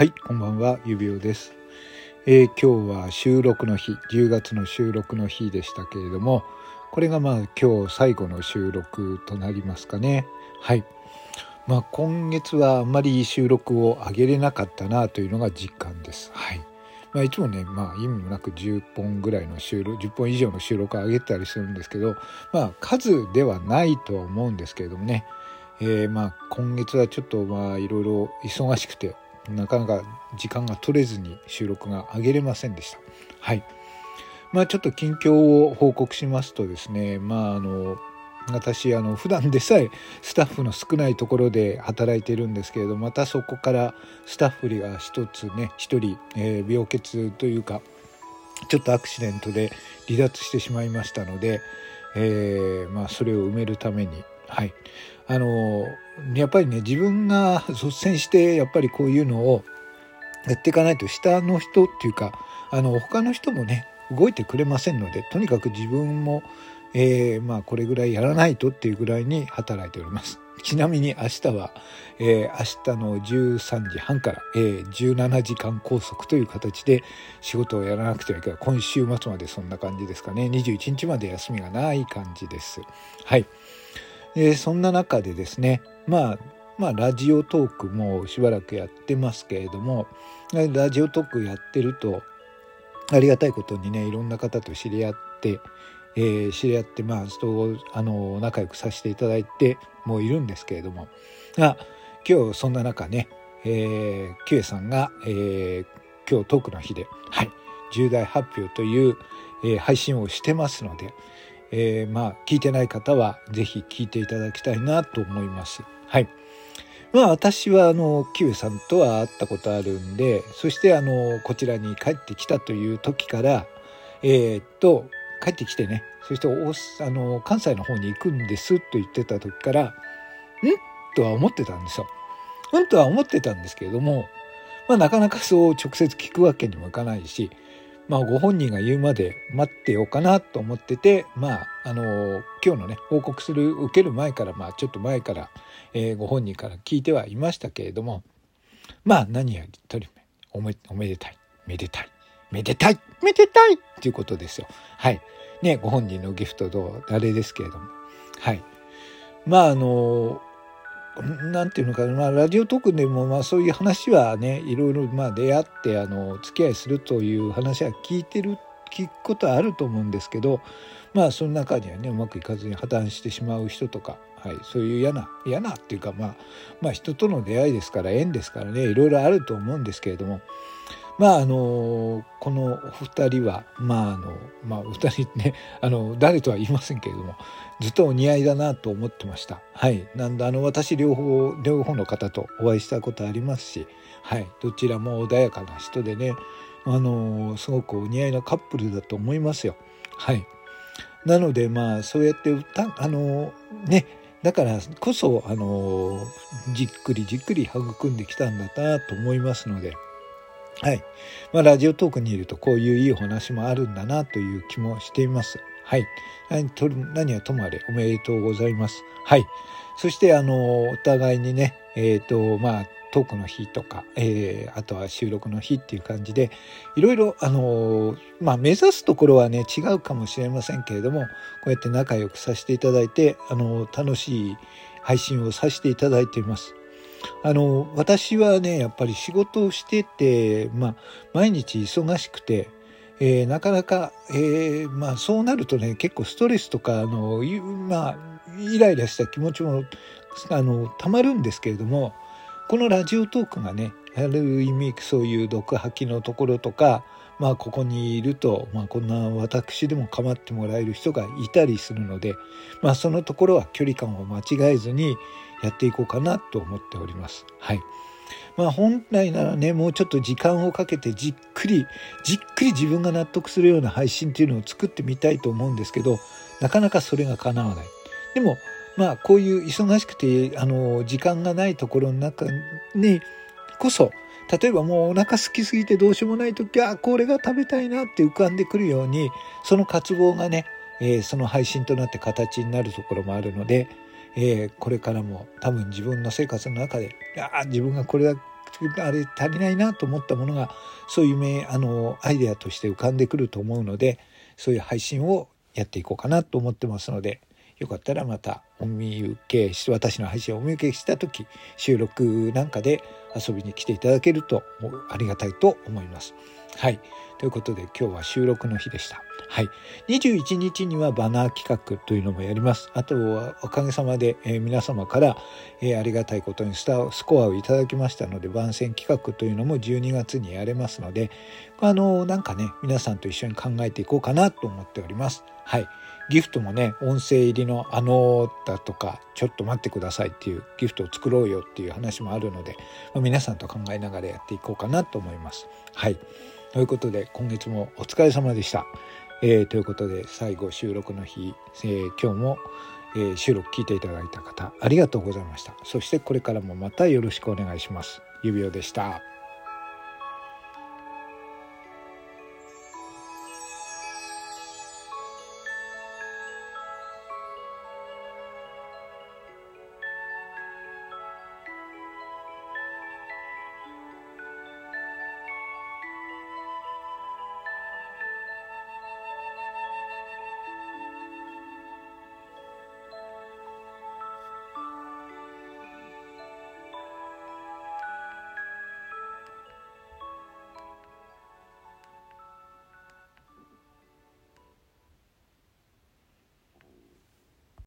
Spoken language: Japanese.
はい、こんばんは、指輪です、えー、今日は収録の日、10月の収録の日でしたけれども、これがまあ今日最後の収録となりますかね。はい。まあ今月はあまり収録を上げれなかったなというのが実感です。はい。まあ、いつもね、まあ、意味もなく10本ぐらいの収録10本以上の収録を上げたりするんですけど、まあ、数ではないとは思うんですけれどもね、えー、まあ今月はちょっとまあいろいろ忙しくてなかなか時間が取れずに収録が上げれませんでした。はい。まあちょっと近況を報告しますとですね、まああの、私あの普段でさえスタッフの少ないところで働いているんですけれどまたそこからスタッフが一つね一人、えー、病欠というかちょっとアクシデントで離脱してしまいましたので、えー、まあ、それを埋めるためにはいあのやっぱりね自分が率先してやっぱりこういうのをやっていかないと下の人っていうかあの他の人もね動いてくれませんのでとにかく自分も、えー、まあこれぐらいやらないとっていうぐらいに働いております。ちなみに明日は、えー、明日の13時半から、えー、17時間拘束という形で仕事をやらなくてはいけない今週末までそんな感じですかね21日まで休みがない感じです。はいえー、そんな中でですねまあまあラジオトークもしばらくやってますけれどもラジオトークやってるとありがたいことにねいろんな方と知り合って、えー、知り合ってまあそうあの仲良くさせていただいてもいるんですけれどもあ今日そんな中ね、キュエさんが、えー、今日トークの日で、はい、重大発表という、えー、配信をしてますので、えー、まあ聞いてない方は是非聞いていただきたいなと思います。はい。まあ私はあのキウさんとは会ったことあるんでそしてあのこちらに帰ってきたという時からえー、っと帰ってきてねそしてあの関西の方に行くんですと言ってた時からん？とは思ってたんですよ。うん？とは思ってたんですけれども、まあ、なかなかそう直接聞くわけにもいかないしまあ、ご本人が言うまで待ってようかなと思ってて、まあ、あの、今日のね、報告する、受ける前から、まあ、ちょっと前から、えー、ご本人から聞いてはいましたけれども、まあ、何よりとりおめ、おめでたい、めでたい、めでたい、めでたいっていうことですよ。はい。ね、ご本人のギフトとあれですけれども。はい。まあ、あの、何ていうのかな、まあ、ラジオトークでもまあそういう話はねいろいろまあ出会ってあの付き合いするという話は聞いてる聞くことはあると思うんですけどまあその中にはねうまくいかずに破綻してしまう人とか、はい、そういう嫌な嫌なっていうか、まあ、まあ人との出会いですから縁ですからねいろいろあると思うんですけれどもまああのこのお二人はまああのまあお二人ね あの誰とは言いませんけれどもずっとお似合いだなと思ってました。はい。なんであの私両方両方の方とお会いしたことありますしはい。どちらも穏やかな人でねあのすごくお似合いのカップルだと思いますよ。はい。なのでまあそうやって歌あのねだからこそあのじっくりじっくり育んできたんだなと思いますのではい。まあ、ラジオトークにいるとこういういいお話もあるんだなという気もしています。はい。何はともあれおめでとうございます。はい。そして、あの、お互いにね、えっ、ー、と、まあ、トークの日とか、えー、あとは収録の日っていう感じで、いろいろ、あのまあ、目指すところはね、違うかもしれませんけれども、こうやって仲良くさせていただいて、あの楽しい配信をさせていただいています。あの、私はね、やっぱり仕事をしてて、まあ、毎日忙しくて、えー、なかなか、えー、まあ、そうなるとね、結構ストレスとか、あの、まあ、イライラした気持ちも、あの、たまるんですけれども、このラジオトークがね、ある意味、そういう毒吐きのところとか、まあ、ここにいると、まあ、こんな私でも構ってもらえる人がいたりするので、まあ、そのところは距離感を間違えずにやっていこうかなと思っております。はい。まあ、本来ならね、もうちょっと時間をかけてじっくり、じっくり自分が納得するような配信っていうのを作ってみたいと思うんですけど、なかなかそれが叶わない。でも、まあ、こういう忙しくて、あの、時間がないところの中にこそ、例えばもうお腹空きすぎてどうしようもない時はこれが食べたいなって浮かんでくるようにその渇望がね、えー、その配信となって形になるところもあるので、えー、これからも多分自分の生活の中であ自分がこれがあれ足りないなと思ったものがそういう名あのアイデアとして浮かんでくると思うのでそういう配信をやっていこうかなと思ってますのでよかったらまたお見受けし私の配信をお見受けした時収録なんかで遊びに来ていただけるとありがたいと思います。はい。ということで今日は収録の日でした。はい。21日にはバナー企画というのもやります。あとはおかげさまで、えー、皆様から、えー、ありがたいことにスタスコアをいただきましたので番宣企画というのも12月にやれますので、あのー、なんかね、皆さんと一緒に考えていこうかなと思っております。はい。ギフトもね、音声入りのあのだとか、ちょっと待ってくださいっていうギフトを作ろうよっていう話もあるので、まあ、皆さんと考えながらやっていこうかなと思います。はい。ということで、今月もお疲れ様でした。えー、ということで、最後収録の日、えー、今日も、えー、収録聞いていただいた方、ありがとうございました。そしてこれからもまたよろしくお願いします。指輪でした。